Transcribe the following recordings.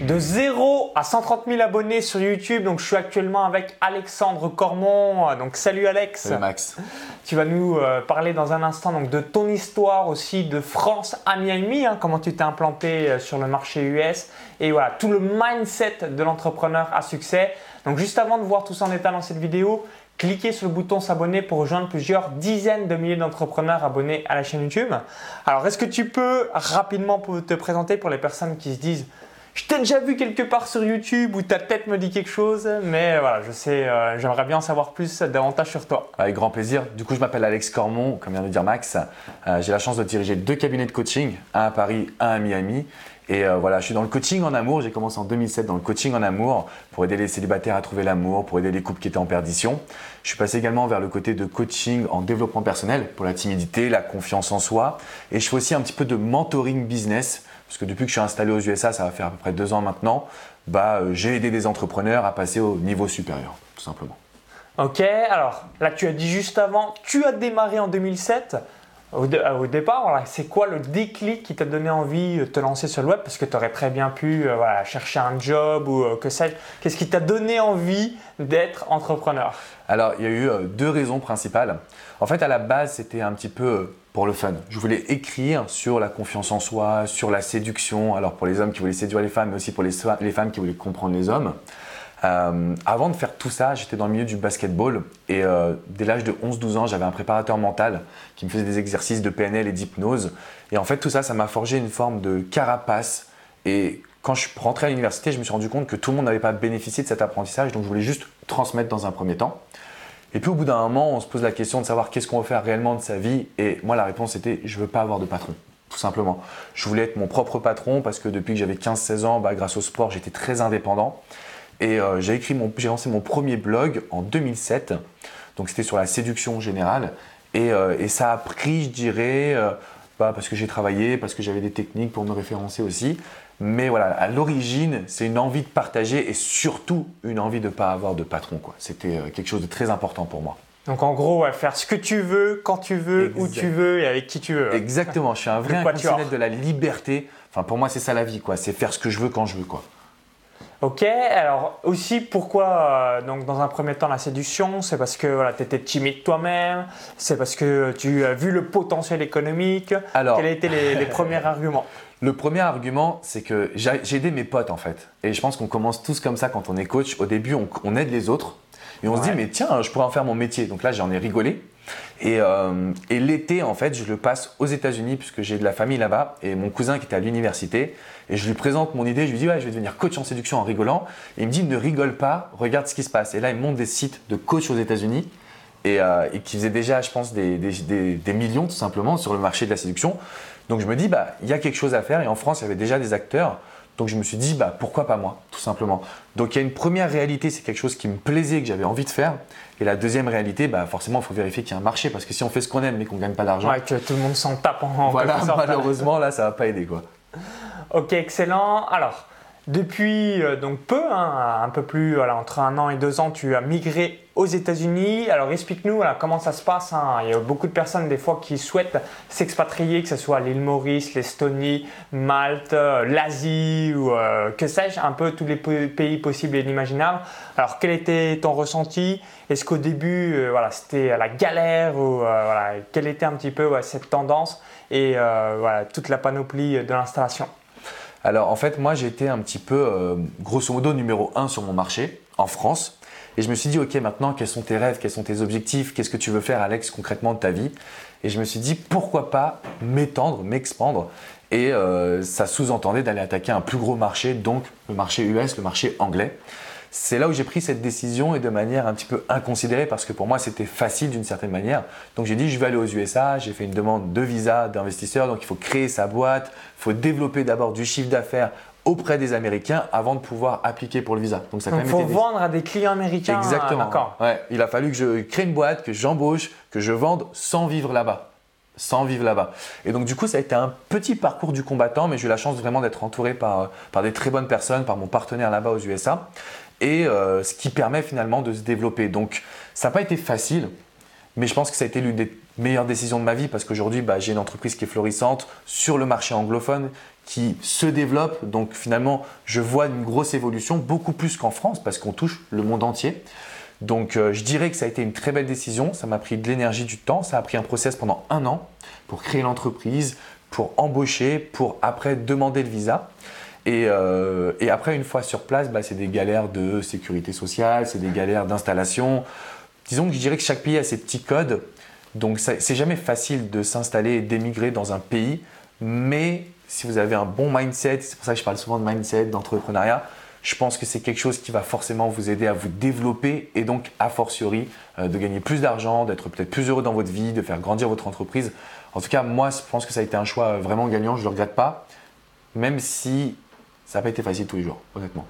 De 0 à 130 000 abonnés sur YouTube, donc je suis actuellement avec Alexandre Cormont. Donc salut Alex. Salut Max. Tu vas nous euh, parler dans un instant donc, de ton histoire aussi de France à Miami, hein, comment tu t'es implanté euh, sur le marché US et voilà tout le mindset de l'entrepreneur à succès. Donc juste avant de voir tout ça en état dans cette vidéo, cliquez sur le bouton s'abonner pour rejoindre plusieurs dizaines de milliers d'entrepreneurs abonnés à la chaîne YouTube. Alors, est-ce que tu peux rapidement te présenter pour les personnes qui se disent je t'ai déjà vu quelque part sur YouTube ou ta tête me dit quelque chose, mais voilà, je sais, euh, j'aimerais bien en savoir plus davantage sur toi. Avec grand plaisir. Du coup, je m'appelle Alex Cormont, comme vient de dire Max. Euh, j'ai la chance de diriger deux cabinets de coaching, un à Paris, un à Miami. Et euh, voilà, je suis dans le coaching en amour. J'ai commencé en 2007 dans le coaching en amour pour aider les célibataires à trouver l'amour, pour aider les couples qui étaient en perdition. Je suis passé également vers le côté de coaching en développement personnel pour la timidité, la confiance en soi. Et je fais aussi un petit peu de mentoring business parce que depuis que je suis installé aux USA, ça va faire à peu près deux ans maintenant, bah, euh, j'ai aidé des entrepreneurs à passer au niveau supérieur, tout simplement. Ok, alors là tu as dit juste avant, tu as démarré en 2007. Au, euh, départ, c'est quoi le déclic qui t'a donné envie de te lancer sur le web? Parce que tu aurais très bien pu euh, chercher un job ou euh, que sais-je. Qu'est-ce qui t'a donné envie d'être entrepreneur? Alors, il y a eu deux raisons principales. En fait, à la base, c'était un petit peu pour le fun. Je voulais écrire sur la confiance en soi, sur la séduction. Alors, pour les hommes qui voulaient séduire les femmes, mais aussi pour les femmes qui voulaient comprendre les hommes. Euh, avant de faire tout ça, j'étais dans le milieu du basketball et euh, dès l'âge de 11-12 ans, j'avais un préparateur mental qui me faisait des exercices de PNL et d'hypnose. Et en fait, tout ça, ça m'a forgé une forme de carapace. Et quand je suis rentré à l'université, je me suis rendu compte que tout le monde n'avait pas bénéficié de cet apprentissage, donc je voulais juste transmettre dans un premier temps. Et puis au bout d'un moment, on se pose la question de savoir qu'est-ce qu'on veut faire réellement de sa vie. Et moi, la réponse était je veux pas avoir de patron tout simplement. Je voulais être mon propre patron parce que depuis que j'avais 15-16 ans, bah, grâce au sport, j'étais très indépendant. Et euh, j'ai écrit j'ai lancé mon premier blog en 2007. Donc c'était sur la séduction générale. Et, euh, ça a pris, je dirais, euh, bah, parce que j'ai travaillé, parce que j'avais des techniques pour me référencer aussi. Mais voilà, à l'origine, c'est une envie de partager et surtout une envie de ne pas avoir de patron. C'était quelque chose de très important pour moi. Donc en gros, faire ce que tu veux, quand tu veux, où tu veux et avec qui tu veux. Exactement, je suis un vrai inconditionnel de la liberté. Enfin, pour moi, c'est ça la vie, quoi. C'est faire ce que je veux quand je veux, quoi. Ok, alors aussi pourquoi euh, donc dans un premier temps la séduction, c'est parce que voilà, tu étais timide toi-même, c'est parce que tu as vu le potentiel économique? Alors, quels étaient les, les premiers arguments? Le premier argument, c'est que j'ai aidé mes potes en fait. Et je pense qu'on commence tous comme ça quand on est coach. Au début, on, aide les autres et on se dit mais tiens, je pourrais en faire mon métier. Donc là, j'en ai rigolé. Euh, et, l'été, en fait, je le passe aux États-Unis puisque j'ai de la famille là-bas et mon cousin qui était à l'université. Et je lui présente mon idée. Je lui dis, ouais, je vais devenir coach en séduction en rigolant. Et il me dit, ne rigole pas, regarde ce qui se passe. Et là, il monte des sites de coach aux États-Unis et, euh, qui faisaient déjà, je pense, des, des, millions tout simplement sur le marché de la séduction. Donc je me dis, bah, il y a quelque chose à faire. Et en France, il y avait déjà des acteurs. Donc je me suis dit, bah, pourquoi pas moi, tout simplement. Donc il y a une première réalité, c'est quelque chose qui me plaisait, que j'avais envie de faire. Et la deuxième réalité, bah, forcément, il faut vérifier qu'il y a un marché, parce que si on fait ce qu'on aime mais qu'on ne gagne pas d'argent. Ouais, que tout le monde s'en tape en Voilà, malheureusement, là, ça va pas aider. quoi. Ok, excellent. Alors, depuis euh, donc peu, hein, un peu plus, entre un an et deux ans, tu as migré aux États-Unis. Alors explique-nous comment ça se passe. Hein. Il y a beaucoup de personnes des fois qui souhaitent s'expatrier, que ce soit l'île Maurice, l'Estonie, Malte, euh, l'Asie ou euh, que sais-je, un peu tous les pays possibles et inimaginables. Alors quel était ton ressenti? Est-ce qu'au début, c'était la galère ou voilà, quelle était un petit peu cette tendance et toute la panoplie de l'installation? Alors en fait, moi j'étais un petit peu, euh, grosso modo, numéro un sur mon marché en France. Et je me suis dit, ok, maintenant, quels sont tes rêves, quels sont tes objectifs, qu'est-ce que tu veux faire, Alex, concrètement de ta vie? Et je me suis dit, pourquoi pas m'étendre, m'expandre? Et euh, ça sous-entendait d'aller attaquer un plus gros marché, donc le marché US, le marché anglais. C'est là où j'ai pris cette décision et de manière un petit peu inconsidérée parce que pour moi c'était facile d'une certaine manière. Donc j'ai dit je vais aller aux USA, j'ai fait une demande de visa d'investisseur, donc il faut créer sa boîte, il faut développer d'abord du chiffre d'affaires auprès des Américains avant de pouvoir appliquer pour le visa. Donc ça il faut vendre à des clients américains. Exactement. Ouais, il a fallu que je crée une boîte, que j'embauche, que je vende sans vivre là-bas sans vivre là-bas. Et donc du coup, ça a été un petit parcours du combattant, mais j'ai eu la chance vraiment d'être entouré par, par des très bonnes personnes, par mon partenaire là-bas aux USA et euh, ce qui permet finalement de se développer. Donc ça n'a pas été facile, mais je pense que ça a été l'une des meilleures décisions de ma vie parce qu'aujourd'hui bah, j'ai une entreprise qui est florissante sur le marché anglophone qui se développe. Donc finalement, je vois une grosse évolution, beaucoup plus qu'en France, parce qu'on touche le monde entier. Donc euh, je dirais que ça a été une très belle décision. Ça m'a pris de l'énergie, du temps. Ça a pris un process pendant un an pour créer l'entreprise, pour embaucher, pour après demander le visa. Et, euh, après, une fois sur place, bah, c'est des galères de sécurité sociale, c'est des galères d'installation. Disons que je dirais que chaque pays a ses petits codes. Donc c'est jamais facile de s'installer et d'émigrer dans un pays. Mais si vous avez un bon mindset, c'est pour ça que je parle souvent de mindset, d'entrepreneuriat, je pense que c'est quelque chose qui va forcément vous aider à vous développer et donc a fortiori euh, de gagner plus d'argent, d'être peut-être plus heureux dans votre vie, de faire grandir votre entreprise. En tout cas, moi, je pense que ça a été un choix vraiment gagnant, je ne le regrette pas, même si ça n'a pas été facile tous les jours, honnêtement.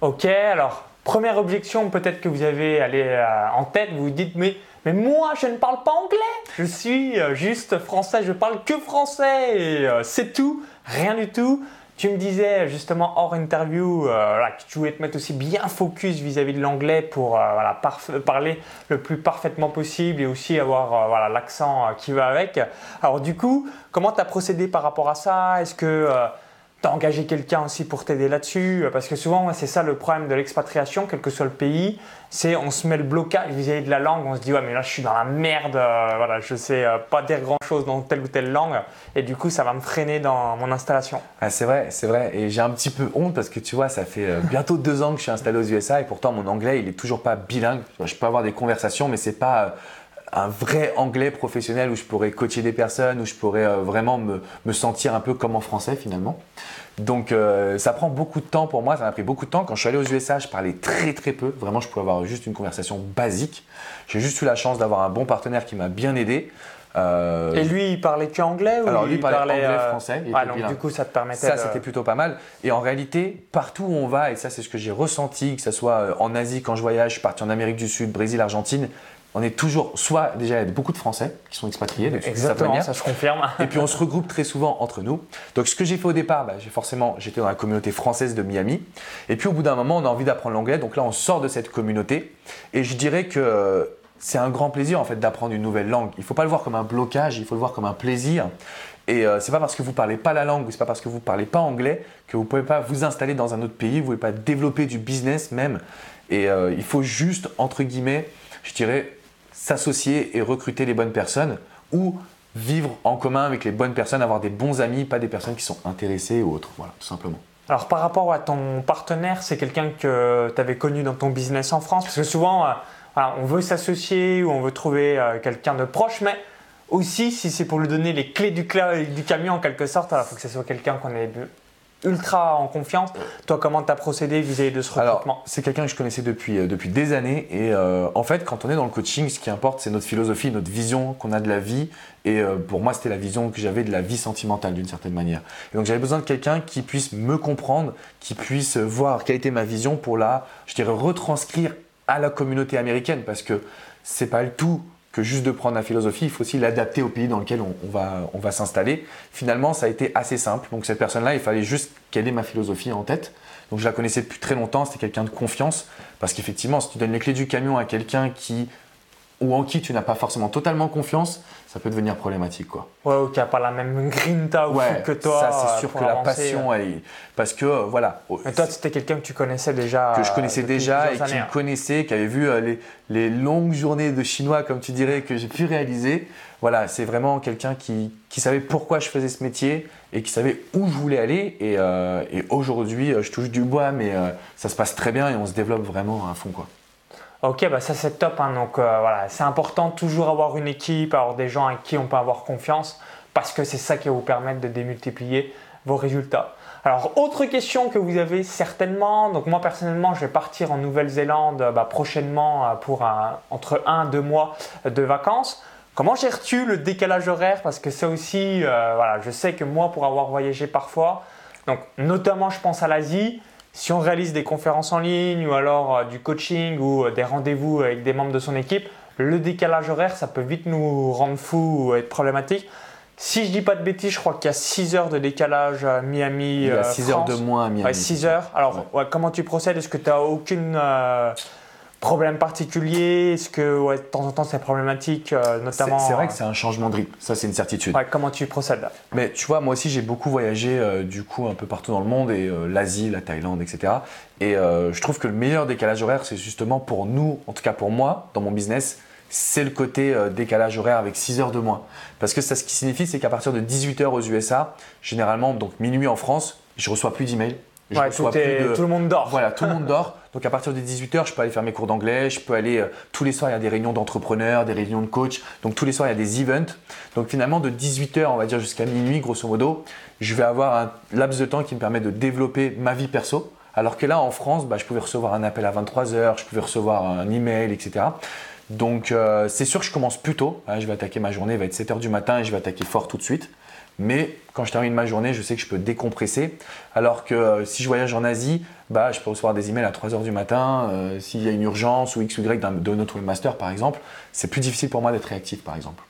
Ok, alors, première objection peut-être que vous avez allé, euh, en tête, vous vous dites, mais, mais moi, je ne parle pas anglais, je suis euh, juste français, je parle que français, et c'est tout, rien du tout. Tu me disais justement hors interview euh, que tu voulais te mettre aussi bien focus vis-à-vis de l'anglais pour euh, parler le plus parfaitement possible et aussi avoir euh, l'accent qui va avec. Alors du coup, comment tu as procédé par rapport à ça? Est-ce que tu as engagé quelqu'un aussi pour t'aider là-dessus Parce que souvent, c'est ça le problème de l'expatriation, quel que soit le pays, c'est on se met le blocage vis-à-vis de la langue, on se dit ouais mais là je suis dans la merde, euh, voilà, je sais euh, pas dire grand-chose dans telle ou telle langue, et du coup ça va me freiner dans mon installation. Ah, c'est vrai, c'est vrai, et j'ai un petit peu honte parce que tu vois, ça fait euh, bientôt deux ans que je suis installé aux USA et pourtant mon anglais il est toujours pas bilingue. Je peux avoir des conversations, mais c'est pas un vrai anglais professionnel où je pourrais coacher des personnes, où je pourrais vraiment me, me sentir un peu comme en français finalement. Donc euh, ça prend beaucoup de temps pour moi, ça m'a pris beaucoup de temps. Quand je suis allé aux USA, je parlais très très peu. Vraiment, je pouvais avoir juste une conversation basique. J'ai juste eu la chance d'avoir un bon partenaire qui m'a bien aidé. Euh, et lui, il parlait que anglais ou Alors lui, il parlait, anglais, euh, français. Ah, donc du coup, ça te permettait. Ça, c'était plutôt pas mal. Et en réalité, partout où on va, et ça, c'est ce que j'ai ressenti, que ce soit en Asie quand je voyage, je suis parti en Amérique du Sud, Brésil, Argentine, on est toujours, soit déjà il y a beaucoup de Français qui sont expatriés, Exactement, ça se confirme. et puis on se regroupe très souvent entre nous. Donc ce que j'ai fait au départ, bah, j'ai forcément, j'étais dans la communauté française de Miami. Et puis au bout d'un moment, on a envie d'apprendre l'anglais. Donc là, on sort de cette communauté. Et je dirais que c'est un grand plaisir en fait d'apprendre une nouvelle langue. Il ne faut pas le voir comme un blocage, il faut le voir comme un plaisir. Et euh, c'est pas parce que vous parlez pas la langue ou c'est pas parce que vous parlez pas anglais que vous pouvez pas vous installer dans un autre pays, vous pouvez pas développer du business même. Et euh, il faut juste entre guillemets, je dirais, s'associer et recruter les bonnes personnes ou vivre en commun avec les bonnes personnes, avoir des bons amis, pas des personnes qui sont intéressées ou autres. Voilà, tout simplement. Alors par rapport à ton partenaire, c'est quelqu'un que tu avais connu dans ton business en France? Parce que souvent, euh, on veut s'associer ou on veut trouver euh, quelqu'un de proche, mais aussi si c'est pour lui donner les clés du, camion en quelque sorte, il faut que ce soit quelqu'un qu'on ait ultra en confiance. Toi, comment tu as procédé vis-à-vis de ce recrutement? C'est quelqu'un que je connaissais depuis, euh, depuis des années. Et euh, en fait, quand on est dans le coaching, ce qui importe, c'est notre philosophie, notre vision qu'on a de la vie. Et euh, pour moi, c'était la vision que j'avais de la vie sentimentale d'une certaine manière. Et donc, j'avais besoin de quelqu'un qui puisse me comprendre, qui puisse voir quelle était ma vision pour la, je dirais, retranscrire à la communauté américaine. Parce que c'est pas le tout que juste de prendre la philosophie, il faut aussi l'adapter au pays dans lequel on, va, on va s'installer. Finalement, ça a été assez simple. Donc cette personne-là, il fallait juste qu'elle ait ma philosophie en tête. Donc je la connaissais depuis très longtemps, c'était quelqu'un de confiance. Parce qu'effectivement, si tu donnes les clés du camion à quelqu'un qui ou en qui tu n'as pas forcément totalement confiance, ça peut devenir problématique. Quoi. Ouais, ou qui n'a pas la même grinta ouais, que toi. Ça, c'est sûr que la passion, elle, parce que euh, voilà. Mais toi, c'était quelqu'un que tu connaissais déjà. Que je connaissais déjà et qui me hein. connaissait, qui avait vu euh, les, les, longues journées de chinois, comme tu dirais, que j'ai pu réaliser. Voilà, c'est vraiment quelqu'un qui, qui, savait pourquoi je faisais ce métier et qui savait où je voulais aller. Et, euh, et aujourd'hui, je touche du bois, mais ça se passe très bien et on se développe vraiment à fond. Quoi. Ok, bah ça c'est top. Hein. Donc euh, voilà, c'est important toujours avoir une équipe, avoir des gens avec qui on peut avoir confiance, parce que c'est ça qui va vous permettre de démultiplier vos résultats. Alors autre question que vous avez certainement. Donc moi personnellement, je vais partir en Nouvelle-Zélande bah, prochainement euh, pour entre 1 et 2 mois de vacances. Comment gères-tu le décalage horaire? Parce que ça aussi, euh, voilà, je sais que moi, pour avoir voyagé parfois, donc notamment je pense à l'Asie, si on réalise des conférences en ligne ou alors euh, du coaching ou euh, des rendez-vous avec des membres de son équipe, le décalage horaire, ça peut vite nous rendre fous ou être problématique. Si je dis pas de bêtises, je crois qu'il y a 6 heures de décalage à Miami. Il y a 6 heures de moins à Miami. Ouais, 6 heures. Alors, comment tu procèdes? Est-ce que tu n'as aucune problème particulier Est-ce que ouais, de temps en temps c'est problématique, euh, notamment C'est vrai que c'est un changement de rythme, ça c'est une certitude. Ouais, comment tu procèdes Mais tu vois, moi aussi j'ai beaucoup voyagé euh, du coup un peu partout dans le monde et euh, l'Asie, la Thaïlande, etc. Et je trouve que le meilleur décalage horaire, c'est justement pour nous, en tout cas pour moi, dans mon business, c'est le côté décalage horaire avec 6 heures de moins. Parce que ça, ce qui signifie, c'est qu'à partir de 18 heures aux USA, généralement, donc minuit en France, je reçois plus d'emails Ouais, tout, tout, le monde dort. Voilà, tout le monde dort. Donc à partir de 18h, je peux aller faire mes cours d'anglais, je peux aller euh, tous les soirs, il y a des réunions d'entrepreneurs, des réunions de coach. Donc tous les soirs, il y a des events. Donc finalement, de 18h, on va dire jusqu'à minuit, grosso modo, je vais avoir un laps de temps qui me permet de développer ma vie perso. Alors que là, en France, bah, je pouvais recevoir un appel à 23h, je pouvais recevoir un email, etc. Donc euh, c'est sûr que je commence plus tôt. je vais attaquer ma journée, il va être 7h du matin et je vais attaquer fort tout de suite. Mais quand je termine ma journée, je sais que je peux décompresser. Alors que euh, si je voyage en Asie, bah, je peux recevoir des emails à 3h du matin. Euh, s'il y a une urgence ou X ou Y de notre webmaster, par exemple, c'est plus difficile pour moi d'être réactif, par exemple.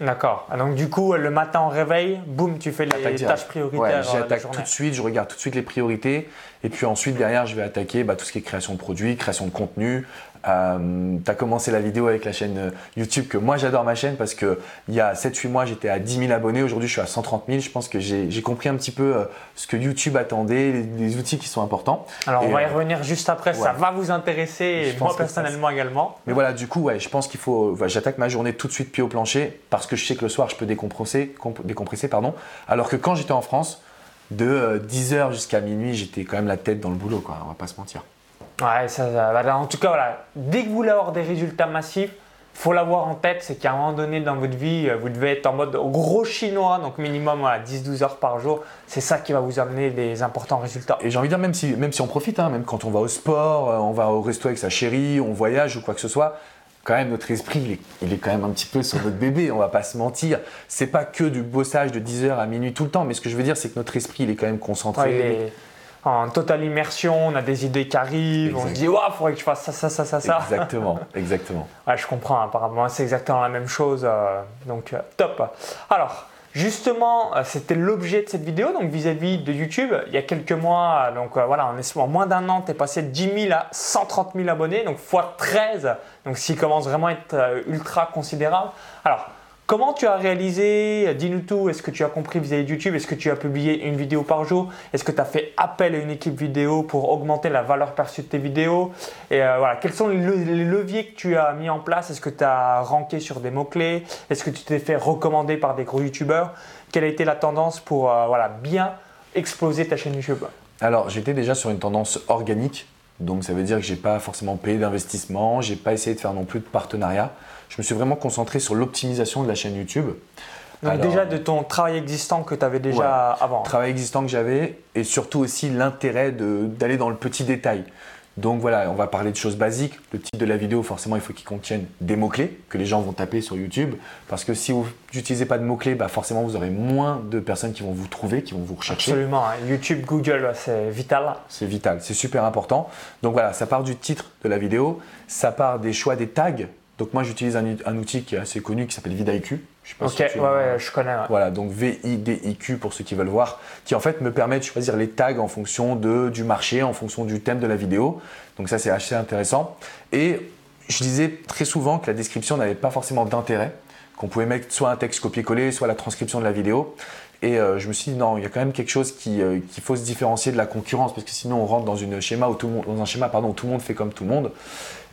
D'accord. Ah, donc du coup, le matin au réveil, boum, tu fais les tâches prioritaires. Ouais, euh, j'attaque tout de suite, je regarde tout de suite les priorités. Et puis ensuite, derrière, je vais attaquer bah, tout ce qui est création de produits, création de contenu, euh, tu as commencé la vidéo avec la chaîne euh, YouTube que moi j'adore ma chaîne parce que il y a 7-8 mois j'étais à 10 000 abonnés, aujourd'hui je suis à 130 000. Je pense que j'ai compris un petit peu euh, ce que YouTube attendait, les, outils qui sont importants. Alors on va y revenir juste après, ça va vous intéresser et moi personnellement également. Mais voilà, du coup, ouais, je pense qu'il faut. J'attaque ma journée tout de suite pied au plancher parce que je sais que le soir je peux décompresser, décompresser pardon. alors que quand j'étais en France, de 10h jusqu'à minuit, j'étais quand même la tête dans le boulot, quoi, on va pas se mentir. Ouais, ça, bah, en tout cas, voilà, dès que vous voulez avoir des résultats massifs, faut l'avoir en tête, c'est qu'à un moment donné dans votre vie, euh, vous devez être en mode gros chinois, donc minimum à 10-12 heures par jour. C'est ça qui va vous amener des importants résultats. Et j'ai envie de dire, même si, même si on profite, hein, même quand on va au sport, euh, on va au resto avec sa chérie, on voyage ou quoi que ce soit, quand même notre esprit, il est, quand même un petit peu sur notre bébé, on va pas se mentir. C'est pas que du bossage de 10 heures à minuit tout le temps, mais ce que je veux dire, c'est que notre esprit, il est quand même concentré en totale immersion, on a des idées qui arrivent, on se dit, waouh, il faudrait que je fasse ça, ça, ça, ça, ça. Exactement, exactement. ouais, je comprends, apparemment, c'est exactement la même chose. Euh, donc, euh, top. Alors, justement, euh, c'était l'objet de cette vidéo, donc vis-à-vis de YouTube. Il y a quelques mois, donc voilà, en, en moins d'un an, tu es passé de 10 000 à 130 000 abonnés, donc x 13, donc ce qui commence vraiment à être ultra considérable. Alors, Comment tu as réalisé Dis-nous tout. Est-ce que tu as compris vis-à-vis de YouTube Est-ce que tu as publié une vidéo par jour Est-ce que tu as fait appel à une équipe vidéo pour augmenter la valeur perçue de tes vidéos Et euh, voilà, quels sont les, leviers que tu as mis en place Est-ce que tu as ranké sur des mots-clés Est-ce que tu t'es fait recommander par des gros YouTubeurs Quelle a été la tendance pour euh, voilà, bien exploser ta chaîne YouTube? Alors, j'étais déjà sur une tendance organique. Donc, ça veut dire que je n'ai pas forcément payé d'investissement. Je n'ai pas essayé de faire non plus de partenariat je me suis vraiment concentré sur l'optimisation de la chaîne YouTube. Donc déjà de ton travail existant que tu avais déjà avant. Travail existant que j'avais et surtout aussi l'intérêt d'aller dans le petit détail. Donc voilà, on va parler de choses basiques. Le titre de la vidéo, forcément, il faut qu'il contienne des mots-clés que les gens vont taper sur YouTube. Parce que si vous n'utilisez pas de mots-clés, bah forcément, vous aurez moins de personnes qui vont vous trouver, qui vont vous rechercher. Absolument. Hein. YouTube, Google, c'est vital. C'est vital, c'est super important. Donc voilà, ça part du titre de la vidéo, ça part des choix des tags donc moi j'utilise un, outil qui est assez connu qui s'appelle VidIQ. Je sais pas ok, ouais, ouais, je connais. Voilà, donc V-I-D-I-Q pour ceux qui veulent voir, qui en fait me permet de choisir les tags en fonction de, du marché, en fonction du thème de la vidéo. Donc ça c'est assez intéressant. Et je disais très souvent que la description n'avait pas forcément d'intérêt, qu'on pouvait mettre soit un texte copier-coller, soit la transcription de la vidéo. Et euh, je me suis dit non, il y a quand même quelque chose euh, qu'il faut se différencier de la concurrence parce que sinon on rentre dans une schéma où tout dans un schéma pardon où tout le monde fait comme tout le monde.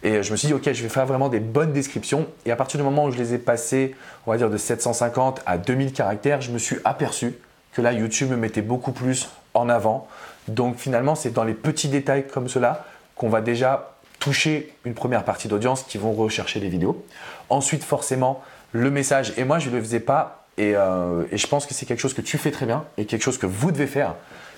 Et je me suis dit, ok, je vais faire vraiment des bonnes descriptions. Et à partir du moment où je les ai passées, on va dire de 750 à 2000 caractères, je me suis aperçu que là, YouTube me mettait beaucoup plus en avant. Donc finalement, c'est dans les petits détails comme cela qu'on va déjà toucher une première partie d'audience qui vont rechercher les vidéos. Ensuite, forcément, le message. Et moi, je ne le faisais pas. Et, euh, et je pense que c'est quelque chose que tu fais très bien et quelque chose que vous devez faire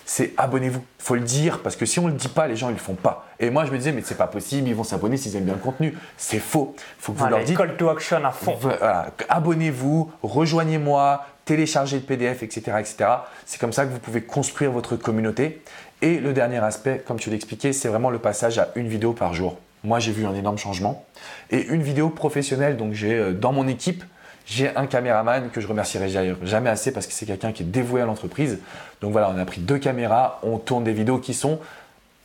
c'est abonnez-vous. Faut le dire parce que si on le dit pas, les gens ils le font pas. Et moi je me disais mais c'est pas possible, ils vont s'abonner s'ils aiment bien le contenu. C'est faux. Faut que vous leur dites. Call to action à fond. abonnez-vous, rejoignez-moi, téléchargez le PDF, etc., etc. C'est comme ça que vous pouvez construire votre communauté. Et le dernier aspect, comme tu l'expliquais, c'est vraiment le passage à une vidéo par jour. Moi, j'ai vu un énorme changement. Et une vidéo professionnelle, donc j'ai euh, dans mon équipe, j'ai un caméraman que je remercierai jamais assez parce que c'est quelqu'un qui est dévoué à l'entreprise. Donc voilà, on a pris deux caméras, on tourne des vidéos qui sont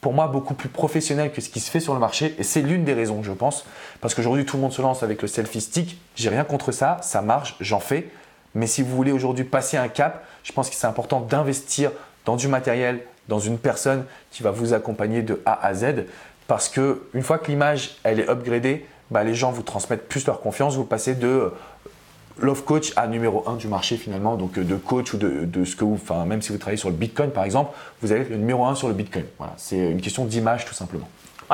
pour moi beaucoup plus professionnel que ce qui se fait sur le marché. Et c'est l'une des raisons je pense parce qu'aujourd'hui tout le monde se lance avec le selfie stick. J'ai rien contre ça ça marche j'en fais. Mais si vous voulez aujourd'hui passer un cap je pense que c'est important d'investir dans du matériel dans une personne qui va vous accompagner de A à Z. Parce que une fois que l'image elle est upgradée bah, les gens vous transmettent plus leur confiance. Vous passez de love coach à numéro 1 du marché finalement, donc de coach ou de, ce que vous, enfin même si vous travaillez sur le Bitcoin par exemple, vous allez être le numéro 1 sur le Bitcoin. Voilà, c'est une question d'image tout simplement.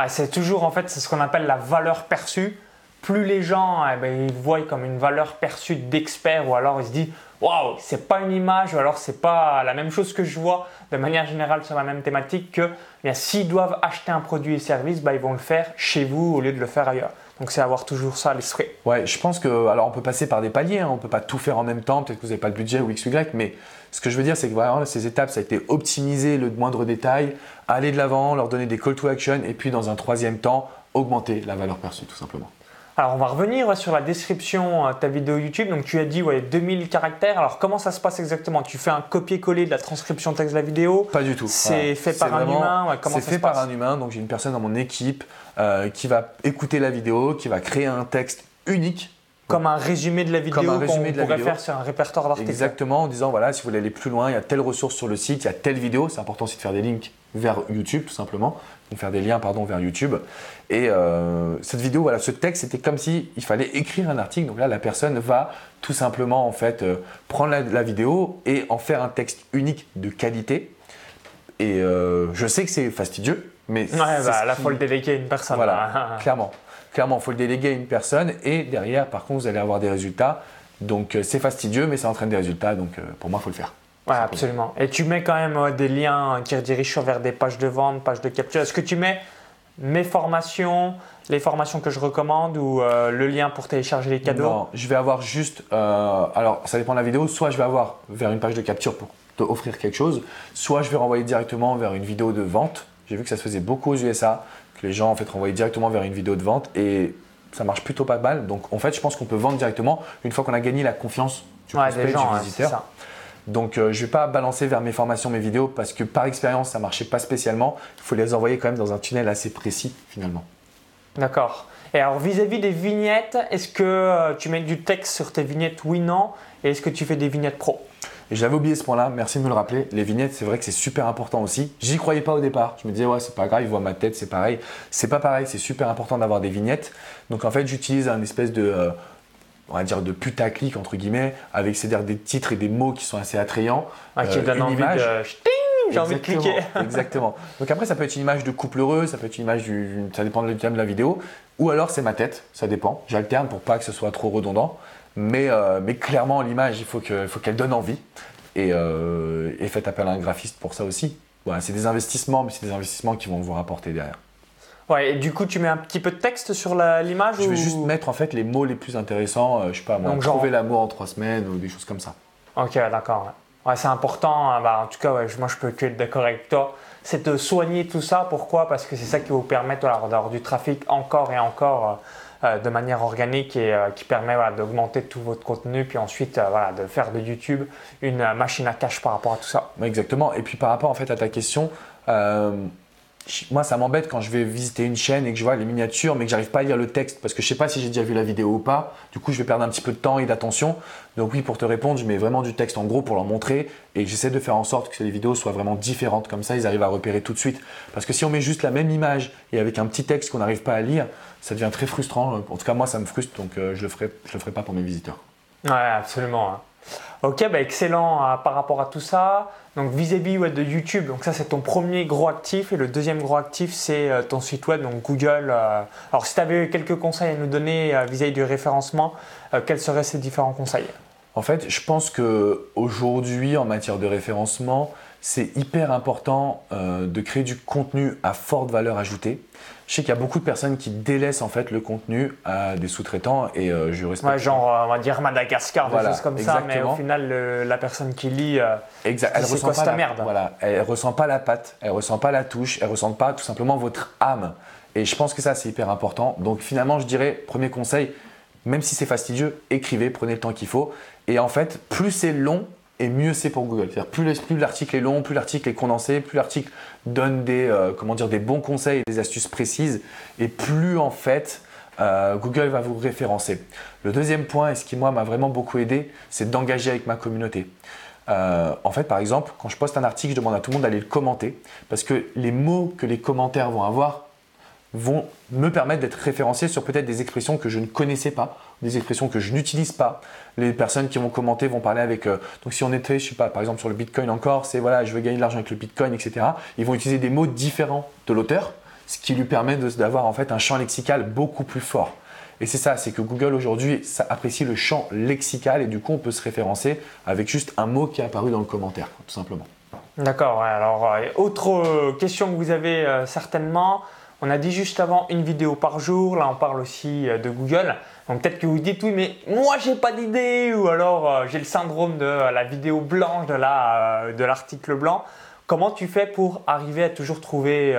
C'est toujours en fait c'est ce qu'on appelle la valeur perçue. Plus les gens eh ben, ils voient comme une valeur perçue d'expert ou alors ils se disent waouh c'est pas une image ou alors c'est pas la même chose que je vois de manière générale sur la même thématique que eh s'ils doivent acheter un produit et service, bah, ils vont le faire chez vous au lieu de le faire ailleurs. Donc c'est avoir toujours ça à l'esprit. Ouais, je pense que alors on peut passer par des paliers, hein, on peut pas tout faire en même temps, peut-être que vous n'avez pas le budget ou x ou y, mais ce que je veux dire c'est que voilà, ces étapes ça a été optimiser le moindre détail, aller de l'avant, leur donner des call to action et puis dans un troisième temps augmenter la valeur perçue tout simplement. Alors on va revenir sur la description de ta vidéo YouTube. Donc tu as dit ouais, 2000 caractères. Alors comment ça se passe exactement? Tu fais un copier-coller de la transcription texte de la vidéo? Pas du tout. C'est fait par un humain? C'est fait par un humain. Donc j'ai une personne dans mon équipe euh, qui va écouter la vidéo, qui va créer un texte unique comme un résumé de la vidéo qu'on pourrait faire sur un répertoire d'articles. Exactement, en disant voilà, si vous voulez aller plus loin, il y a telle ressource sur le site, il y a telle vidéo. C'est important aussi de faire des links vers YouTube tout simplement faire des liens pardon, vers YouTube. Et euh, cette vidéo, voilà, ce texte, c'était comme si il fallait écrire un article. Donc là, la personne va tout simplement en fait euh, prendre la, vidéo et en faire un texte unique de qualité. Et euh, je sais que c'est fastidieux, mais ouais, bah, là, il faut le déléguer à une personne. Voilà, clairement. Clairement, il faut le déléguer à une personne et derrière, par contre, vous allez avoir des résultats. Donc c'est fastidieux, mais ça entraîne des résultats. Donc pour moi, il faut le faire. Oui, absolument. Et tu mets quand même euh, des liens qui redirigent vers des pages de vente, pages de capture. Est-ce que tu mets mes formations, les formations que je recommande ou euh, le lien pour télécharger les cadeaux? Non, je vais avoir juste. Euh, alors, ça dépend de la vidéo. Soit je vais avoir vers une page de capture pour te offrir quelque chose, soit je vais renvoyer directement vers une vidéo de vente. J'ai vu que ça se faisait beaucoup aux USA, que les gens en fait renvoyaient directement vers une vidéo de vente et ça marche plutôt pas mal. Donc, en fait, je pense qu'on peut vendre directement une fois qu'on a gagné la confiance du des gens, du visiteur. Donc euh, je ne vais pas balancer vers mes formations, mes vidéos, parce que par expérience, ça ne marchait pas spécialement. Il faut les envoyer quand même dans un tunnel assez précis finalement. D'accord. Et alors vis-à-vis des vignettes, est-ce que euh, tu mets du texte sur tes vignettes Oui, non? Et est-ce que tu fais des vignettes pro? J'avais oublié ce point-là, merci de me le rappeler. Les vignettes, c'est vrai que c'est super important aussi. J'y croyais pas au départ. Je me disais, ouais, c'est pas grave, ils voient ma tête, c'est pareil. C'est pas pareil, c'est super important d'avoir des vignettes. Donc en fait, j'utilise un espèce de, euh, on va dire de putaclic entre guillemets, avec c'est-à-dire des titres et des mots qui sont assez attrayants. Ah, qui euh, envie de j'ai envie de cliquer. exactement. Donc après, ça peut être une image de couple heureux, ça peut être une image du, ça dépend de de la vidéo, ou alors c'est ma tête, ça dépend. J'alterne pour pas que ce soit trop redondant, mais, euh, mais clairement l'image, il faut qu'elle faut qu'elle donne envie. Et, euh, et faites appel à un graphiste pour ça aussi. Voilà, c'est des investissements, mais c'est des investissements qui vont vous rapporter derrière. Ouais, et du coup, tu mets un petit peu de texte sur l'image Je vais juste mettre en fait les mots les plus intéressants. Euh, je sais pas, moi, trouver l'amour en trois semaines ou des choses comme ça. Ok, d'accord. Ouais. c'est important. Hein. Bah, en tout cas, moi, je peux que être d'accord avec toi. C'est de soigner tout ça. Pourquoi? Parce que c'est ça qui va vous permettre d'avoir du trafic encore et encore euh, de manière organique et qui permet d'augmenter tout votre contenu. Puis ensuite, voilà, de faire de YouTube une machine à cash par rapport à tout ça. Exactement. Et puis par rapport en fait à ta question moi, ça m'embête quand je vais visiter une chaîne et que je vois les miniatures, mais que j'arrive pas à lire le texte parce que je sais pas si j'ai déjà vu la vidéo ou pas. Du coup, je vais perdre un petit peu de temps et d'attention. Donc oui, pour te répondre, je mets vraiment du texte en gros pour leur montrer et j'essaie de faire en sorte que les vidéos soient vraiment différentes. Comme ça, ils arrivent à repérer tout de suite. Parce que si on met juste la même image et avec un petit texte qu'on n'arrive pas à lire, ça devient très frustrant. En tout cas, moi, ça me frustre, donc euh, je le ferai, je le ferai pas pour mes visiteurs. Ouais, absolument. Hein. Ok, bah excellent euh, par rapport à tout ça. Donc vis-à-vis de YouTube, donc ça c'est ton premier gros actif et le deuxième gros actif c'est euh, ton site web, donc Google. Euh. alors si tu avais quelques conseils à nous donner vis-à-vis du référencement, quels seraient ces différents conseils? En fait, je pense qu'aujourd'hui en matière de référencement, c'est hyper important de créer du contenu à forte valeur ajoutée. Je sais qu'il y a beaucoup de personnes qui délaissent en fait le contenu à des sous-traitants et euh, je respecte. Ouais, genre euh, on va dire Madagascar, des choses comme ça, mais au final la personne qui lit, euh, exact. elle ressent pas la, merde. Voilà, elle ressent pas la patte, elle ressent pas la touche, elle ressent pas tout simplement votre âme. Et je pense que ça c'est hyper important. Donc finalement je dirais premier conseil, même si c'est fastidieux, écrivez, prenez le temps qu'il faut. Et en fait, plus c'est long, et mieux c'est pour Google. Plus, l'article est long, plus l'article est condensé, plus l'article donne des, euh, bons conseils et des astuces précises, et plus en fait euh, Google va vous référencer. Le deuxième point, et ce qui moi m'a vraiment beaucoup aidé, c'est d'engager avec ma communauté. Euh, en fait, par exemple, quand je poste un article, je demande à tout le monde d'aller le commenter, parce que les mots que les commentaires vont avoir vont me permettre d'être référencé sur peut-être des expressions que je ne connaissais pas, des expressions que je n'utilise pas. Les personnes qui vont commenter vont parler avec. Euh, donc, si on était, je sais pas, par exemple sur le Bitcoin encore, c'est voilà, je veux gagner de l'argent avec le Bitcoin, etc. Ils vont utiliser des mots différents de l'auteur, ce qui lui permet d'avoir en fait un champ lexical beaucoup plus fort. Et c'est ça, c'est que Google aujourd'hui ça apprécie le champ lexical et du coup on peut se référencer avec juste un mot qui est apparu dans le commentaire, tout simplement. D'accord, alors euh, autre euh, question que vous avez certainement, on a dit juste avant une vidéo par jour, là on parle aussi euh, de Google. Donc peut-être que vous dites oui mais moi j'ai pas d'idée ou alors euh, j'ai le syndrome de euh, la vidéo blanche, de l'article blanc. Comment tu fais pour arriver à toujours trouver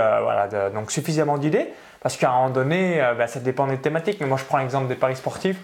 donc suffisamment d'idées? Parce qu'à un moment donné, bah, ça dépend des thématiques. Mais moi je prends l'exemple des paris sportifs.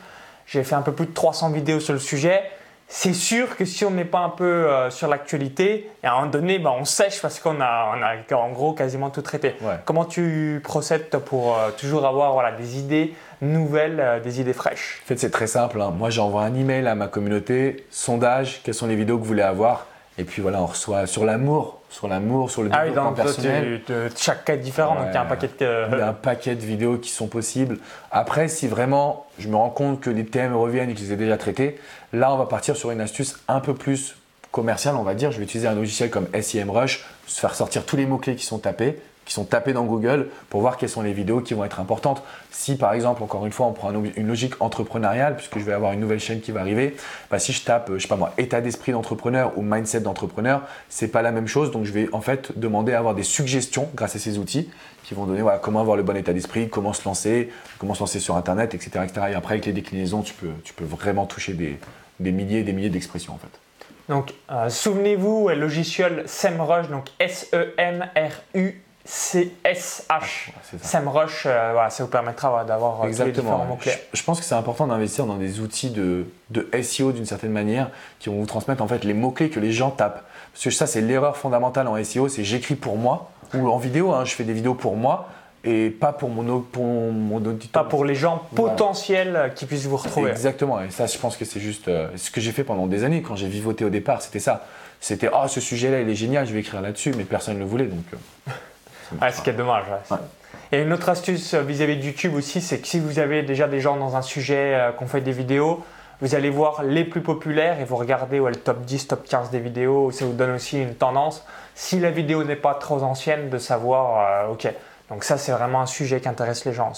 J'ai fait un peu plus de 300 vidéos sur le sujet c'est sûr que si on n'est pas un peu euh, sur l'actualité, à un moment donné, bah, on sèche parce qu'on a, en gros quasiment tout traité. Comment tu procèdes pour euh, toujours avoir des idées nouvelles, euh, des idées fraîches? En fait, c'est très simple. Hein. Moi, j'envoie un email à ma communauté, sondage, quelles sont les vidéos que vous voulez avoir. Et puis voilà, on reçoit sur l'amour, sur l'amour, sur le ah développement oui, personnel. chaque cas est différent, donc il y a un paquet de... Il y a un paquet de vidéos qui sont possibles. Après, si vraiment je me rends compte que les thèmes reviennent et que je les ai déjà traités, là, on va partir sur une astuce un peu plus commerciale, on va dire. Je vais utiliser un logiciel comme SEMrush, faire sortir tous les mots-clés qui sont tapés, qui sont tapés dans Google pour voir quelles sont les vidéos qui vont être importantes. Si par exemple, encore une fois, on prend une logique entrepreneuriale, puisque je vais avoir une nouvelle chaîne qui va arriver, bah, si je tape, je sais pas moi, état d'esprit d'entrepreneur ou mindset d'entrepreneur, c'est pas la même chose. Donc je vais en fait demander à avoir des suggestions grâce à ces outils qui vont donner voilà, comment avoir le bon état d'esprit, comment se lancer, comment se lancer sur Internet, etc., etc. Et après, avec les déclinaisons, tu peux, tu peux vraiment toucher des, des milliers et des milliers d'expressions en fait. Donc, euh, souvenez-vous, logiciel SEMrush, donc S-E-M-R-U CSH, SEMrush, euh, voilà, ça vous permettra d'avoir euh, les différents mots-clés. Je, pense que c'est important d'investir dans des outils de, de SEO d'une certaine manière qui vont vous transmettre en fait les mots-clés que les gens tapent. Parce que ça, c'est l'erreur fondamentale en SEO, c'est j'écris pour moi, ou en vidéo, hein, je fais des vidéos pour moi, et pas pour mon, pour mon auditoire. Pas pour les gens potentiels qui puissent vous retrouver. Exactement, et ça, je pense que c'est juste euh, ce que j'ai fait pendant des années. Quand j'ai vivoté au départ, c'était ça. C'était, ah, ce sujet-là, il est génial, je vais écrire là-dessus, mais personne ne le voulait. Donc, ah, ce qui est dommage. Et une autre astuce euh, vis-à-vis de YouTube aussi, c'est que si vous avez déjà des gens dans un sujet euh, qu'on fait des vidéos, vous allez voir les plus populaires et vous regardez le top 10, top 15 des vidéos. Ça vous donne aussi une tendance. Si la vidéo n'est pas trop ancienne, de savoir, euh, ok. Donc ça, c'est vraiment un sujet qui intéresse les gens.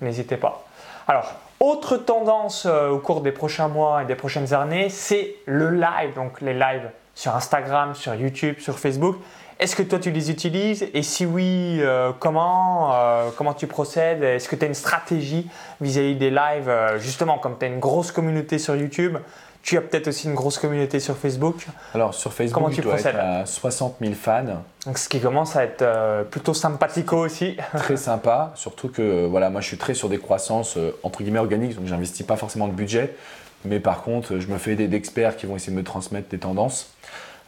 N'hésitez pas. Alors, autre tendance au cours des prochains mois et des prochaines années, c'est le live. Donc les lives sur Instagram, sur YouTube, sur Facebook. Est-ce que toi tu les utilises? Et si oui, euh, comment, euh, comment tu procèdes? Est-ce que tu as une stratégie vis-à-vis des lives euh, Justement, comme tu as une grosse communauté sur YouTube, tu as peut-être aussi une grosse communauté sur Facebook? Alors sur Facebook, Comment tu dois être à 60 000 fans. Donc, ce qui commence à être plutôt sympathico aussi. très sympa, surtout que voilà, moi je suis très sur des croissances entre guillemets organiques, donc j'investis pas forcément de budget, mais par contre je me fais aider d'experts qui vont essayer de me transmettre des tendances.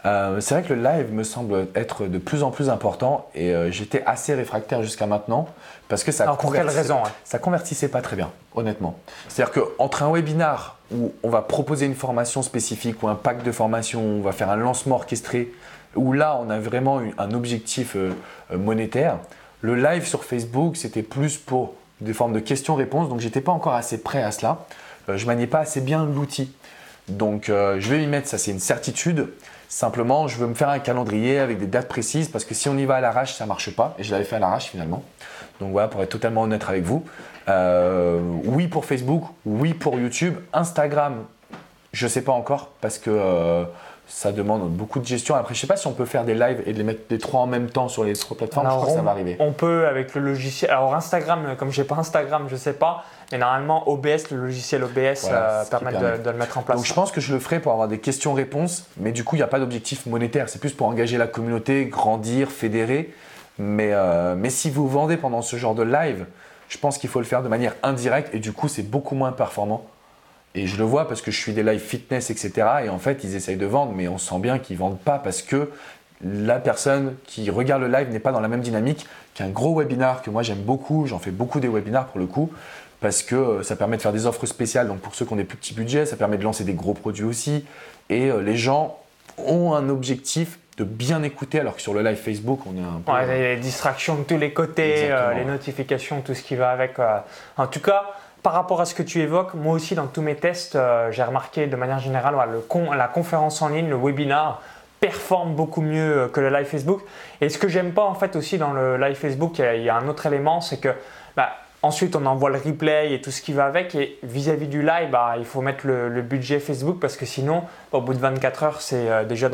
Euh, c'est vrai que le live me semble être de plus en plus important et euh, j'étais assez réfractaire jusqu'à maintenant parce que ça Alors pour quelle raison Ça convertissait pas très bien, honnêtement. C'est-à-dire qu'entre un webinar où on va proposer une formation spécifique ou un pack de formation, on va faire un lancement orchestré, où là on a vraiment un objectif euh, monétaire, le live sur Facebook c'était plus pour des formes de questions-réponses, donc j'étais pas encore assez prêt à cela. je maniais pas assez bien l'outil. Donc je vais y mettre, ça c'est une certitude. Simplement, je veux me faire un calendrier avec des dates précises parce que si on y va à l'arrache, ça ne marche pas. Et je l'avais fait à l'arrache finalement. Donc voilà, pour être totalement honnête avec vous. Euh, oui pour Facebook, oui pour YouTube. Instagram, je ne sais pas encore parce que euh, ça demande beaucoup de gestion. Après, je ne sais pas si on peut faire des lives et de les mettre les trois en même temps sur les trois plateformes. je crois que ça va arriver. On peut avec le logiciel. Alors Instagram, comme je n'ai pas Instagram, je ne sais pas. Et normalement, OBS, le logiciel OBS euh, permet, De, le mettre en place. Donc je pense que je le ferai pour avoir des questions-réponses, mais du coup, il n'y a pas d'objectif monétaire. C'est plus pour engager la communauté, grandir, fédérer. Mais, euh, mais si vous vendez pendant ce genre de live, je pense qu'il faut le faire de manière indirecte et du coup, c'est beaucoup moins performant Et je le vois parce que je suis des live fitness, etc. Et en fait, ils essayent de vendre, mais on sent bien qu'ils ne vendent pas parce que la personne qui regarde le live n'est pas dans la même dynamique qu'un gros webinar que moi j'aime beaucoup. J'en fais beaucoup des webinars pour le coup parce que euh, ça permet de faire des offres spéciales. Donc pour ceux qui ont des plus petits budgets, ça permet de lancer des gros produits aussi. Et euh, les gens ont un objectif de bien écouter, alors que sur le live Facebook, on est un peu. Ouais, les distractions de tous les côtés, euh, les notifications, tout ce qui va avec. En tout cas, par rapport à ce que tu évoques, moi aussi dans tous mes tests, j'ai remarqué de manière générale le la conférence en ligne, le webinar performe beaucoup mieux que le live Facebook. Et ce que j'aime pas en fait aussi dans le live Facebook, il y a, un autre élément, c'est que bah, Ensuite, on envoie le replay et tout ce qui va avec. Et vis-à-vis du live, bah, il faut mettre le, budget Facebook parce que sinon, au bout de 24 heures, c'est euh, déjà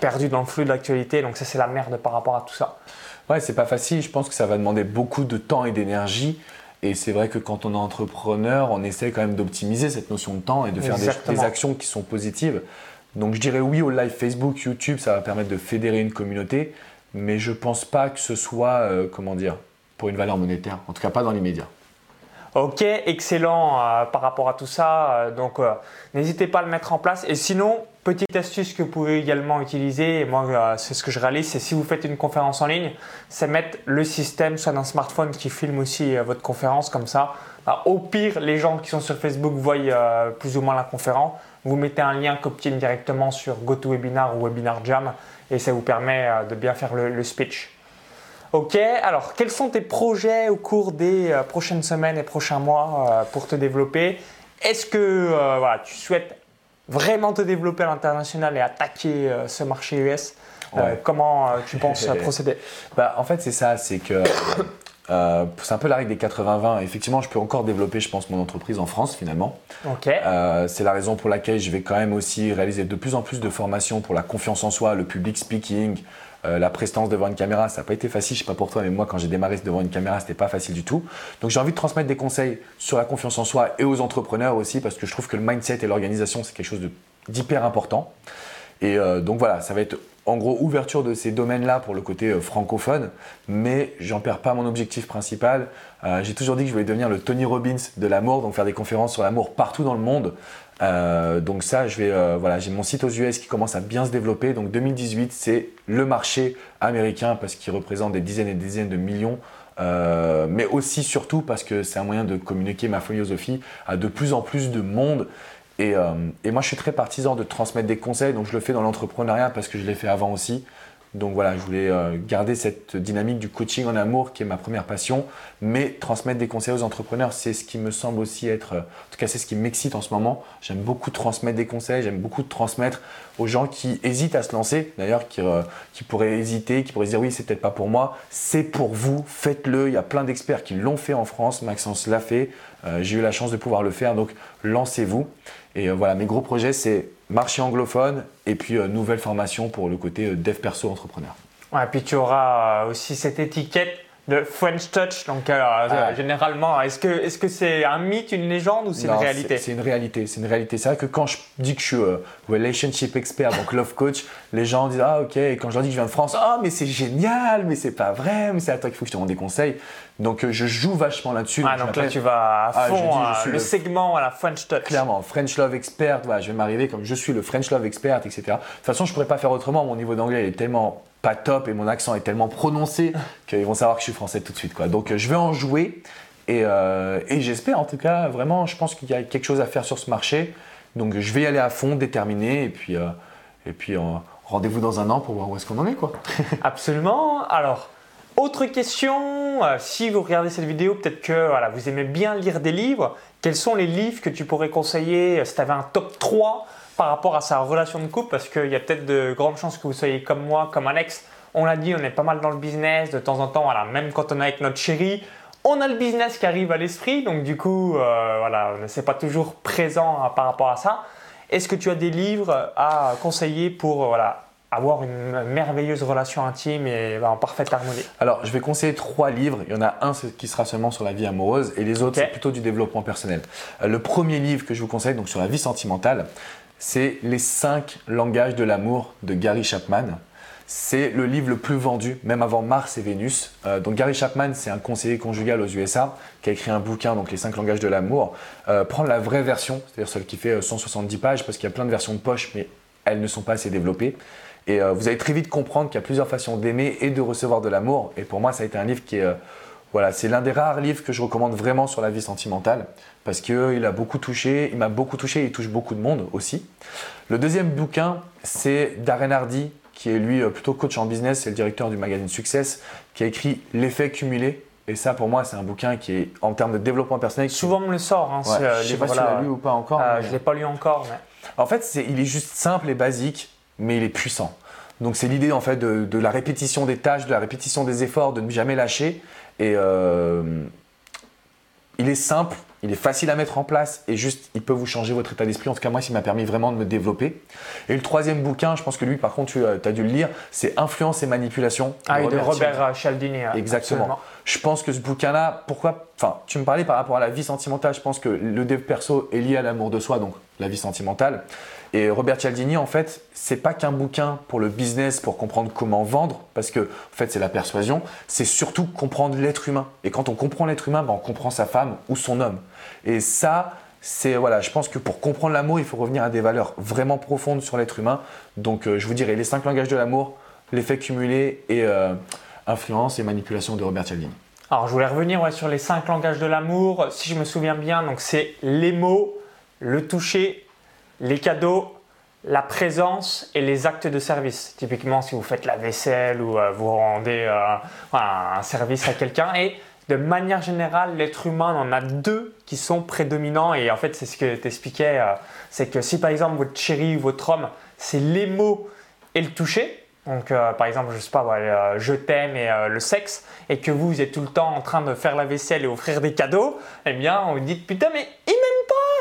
perdu dans le flux de l'actualité. Donc ça, c'est la merde par rapport à tout ça. Ouais, c'est pas facile. Je pense que ça va demander beaucoup de temps et d'énergie. Et c'est vrai que quand on est entrepreneur, on essaie quand même d'optimiser cette notion de temps et de faire des, actions qui sont positives. Donc je dirais oui au live Facebook, YouTube, ça va permettre de fédérer une communauté. Mais je pense pas que ce soit, euh, comment dire, pour une valeur monétaire, en tout cas pas dans l'immédiat. Ok, excellent euh, par rapport à tout ça. Euh, donc, euh, n'hésitez pas à le mettre en place. Et sinon, petite astuce que vous pouvez également utiliser, et moi, c'est ce que je réalise, c'est si vous faites une conférence en ligne, c'est mettre le système soit d'un smartphone qui filme aussi votre conférence comme ça. Bah, au pire, les gens qui sont sur Facebook voient plus ou moins la conférence. Vous mettez un lien qu'obtiennent directement sur GoToWebinar ou Webinar Jam et ça vous permet de bien faire le speech. Ok, alors quels sont tes projets au cours des euh, prochaines semaines et prochains mois euh, pour te développer? Est-ce que euh, tu souhaites vraiment te développer à l'international et attaquer ce marché US Comment tu penses procéder? Bah, En fait, c'est ça, c'est que c'est un peu la règle des 80-20. Effectivement, je peux encore développer, je pense, mon entreprise en France finalement. Ok. c'est la raison pour laquelle je vais quand même aussi réaliser de plus en plus de formations pour la confiance en soi, le public speaking, euh, la prestance devant une caméra, ça n'a pas été facile, je sais pas pour toi, mais moi quand j'ai démarré devant une caméra, c'était pas facile du tout. Donc j'ai envie de transmettre des conseils sur la confiance en soi et aux entrepreneurs aussi, parce que je trouve que le mindset et l'organisation, c'est quelque chose d'hyper important. Et euh, donc voilà, ça va être en gros ouverture de ces domaines-là pour le côté euh, francophone, mais j'en perds pas mon objectif principal. j'ai toujours dit que je voulais devenir le Tony Robbins de l'amour, donc faire des conférences sur l'amour partout dans le monde. Euh, donc ça, je vais, euh, voilà, j'ai mon site aux US qui commence à bien se développer. Donc 2018, c'est le marché américain parce qu'il représente des dizaines et des dizaines de millions. Euh, mais aussi surtout parce que c'est un moyen de communiquer ma philosophie à de plus en plus de monde. Et, et moi, je suis très partisan de transmettre des conseils. Donc je le fais dans l'entrepreneuriat parce que je l'ai fait avant aussi. Donc voilà, je voulais euh, garder cette dynamique du coaching en amour qui est ma première passion, mais transmettre des conseils aux entrepreneurs, c'est ce qui me semble aussi être, euh, en tout cas c'est ce qui m'excite en ce moment. J'aime beaucoup transmettre des conseils, j'aime beaucoup transmettre aux gens qui hésitent à se lancer, d'ailleurs qui, euh, qui pourraient hésiter, qui pourraient dire oui c'est peut-être pas pour moi, c'est pour vous, faites-le. Il y a plein d'experts qui l'ont fait en France, Maxence l'a fait, j'ai eu la chance de pouvoir le faire, donc lancez-vous. Et voilà, mes gros projets c'est marché anglophone et puis euh, nouvelle formation pour le côté euh, dev perso entrepreneur. Ouais, et puis tu auras euh, aussi cette étiquette de French Touch. Donc, ah. généralement, est-ce que est-ce que c'est un mythe, une légende ou c'est une réalité C'est une réalité. C'est une réalité. C'est vrai que quand je dis que je suis relationship expert, donc love coach, les gens disent ah ok. Et quand je leur dis que je viens de France, ah mais c'est génial, mais c'est pas vrai, mais c'est à toi qu'il faut que je te rende des conseils. Donc je joue vachement là-dessus. Ah, donc, là tu vas à ah, fond le, segment à la French Touch. Clairement, French Love Expert. Voilà, je vais m'arriver comme je suis le French Love Expert, etc. De toute façon, je pourrais pas faire autrement. Mon niveau d'anglais est tellement pas top et mon accent est tellement prononcé qu'ils vont savoir que je suis français tout de suite. Quoi. Donc je vais en jouer euh, et, j'espère en tout cas, vraiment, je pense qu'il y a quelque chose à faire sur ce marché. Donc je vais y aller à fond, déterminé et puis, euh, et puis euh, rendez-vous dans un an pour voir où est-ce qu'on en est. Quoi. Absolument. Alors, autre question, si vous regardez cette vidéo, peut-être que voilà, vous aimez bien lire des livres. Quels sont les livres que tu pourrais conseiller si tu avais un top 3 par rapport à sa relation de couple? Parce qu'il y a peut-être de grandes chances que vous soyez comme moi, comme Alex. On l'a dit, on est pas mal dans le business de temps en temps, voilà, même quand on est avec notre chérie, on a le business qui arrive à l'esprit, donc du coup, euh, voilà, on ne pas toujours présent hein, par rapport à ça. Est-ce que tu as des livres à conseiller pour voilà, avoir une merveilleuse relation intime et en parfaite harmonie Alors, je vais conseiller trois livres. Il y en a un qui sera seulement sur la vie amoureuse et les autres, c'est plutôt du développement personnel. Euh, le premier livre que je vous conseille, donc sur la vie sentimentale, c'est Les cinq langages de l'amour de Gary Chapman. c'est le livre le plus vendu, même avant Mars et Vénus. Euh, donc Gary Chapman, c'est un conseiller conjugal aux USA qui a écrit un bouquin, donc Les 5 langages de l'amour. Euh, prendre la vraie version, c'est-à-dire celle qui fait 170 pages, parce qu'il y a plein de versions de poche, mais elles ne sont pas assez développées. Et vous allez très vite comprendre qu'il y a plusieurs façons d'aimer et de recevoir de l'amour. Et pour moi, ça a été un livre qui est voilà, c'est l'un des rares livres que je recommande vraiment sur la vie sentimentale parce qu'il a beaucoup touché, il m'a beaucoup touché, et il touche beaucoup de monde aussi. Le deuxième bouquin, c'est Darren Hardy, qui est lui euh, plutôt coach en business, c'est le directeur du magazine Success, qui a écrit L'effet cumulé. Et ça, pour moi, c'est un bouquin qui est, en termes de développement personnel. Souvent, on me le sort. Hein, ouais, je ne sais pas si tu l'as lu ou pas encore. Euh, je ne l'ai pas lu encore. En fait, il est juste simple et basique, mais il est puissant. Donc, c'est l'idée en fait de, de, la répétition des tâches, de la répétition des efforts, de ne jamais lâcher. Et euh, il est simple, il est facile à mettre en place et juste, il peut vous changer votre état d'esprit. En tout cas, moi, ça m'a permis vraiment de me développer. Et le troisième bouquin, je pense que lui, par contre, tu as, dû le lire, c'est Influence et manipulation. Ah, de Robert, Cialdini. Exactement. Je pense que ce bouquin-là, pourquoi Enfin, tu me parlais par rapport à la vie sentimentale. Je pense que le dev perso est lié à l'amour de soi, donc la vie sentimentale. Et Robert Cialdini, en fait, c'est pas qu'un bouquin pour le business, pour comprendre comment vendre, parce que en fait, c'est la persuasion. C'est surtout comprendre l'être humain. Et quand on comprend l'être humain, ben, on comprend sa femme ou son homme. Et ça, c'est voilà, je pense que pour comprendre l'amour, il faut revenir à des valeurs vraiment profondes sur l'être humain. Donc, euh, je vous dirais les cinq langages de l'amour, l'effet cumulé et euh, influence et manipulation de Robert Cialdini. Alors, je voulais revenir sur les cinq langages de l'amour. Si je me souviens bien, donc c'est les mots, le toucher, les cadeaux, la présence et les actes de service. Typiquement, si vous faites la vaisselle ou euh, vous rendez euh, un service à quelqu'un. Et de manière générale, l'être humain en a deux qui sont prédominants. Et en fait, c'est ce que tu expliquais. Euh, c'est que si par exemple votre chéri ou votre homme, c'est les mots et le toucher. Donc, par exemple, je sais pas, je t'aime et le sexe, et que vous, vous êtes tout le temps en train de faire la vaisselle et offrir des cadeaux, eh bien, on vous dit putain, mais il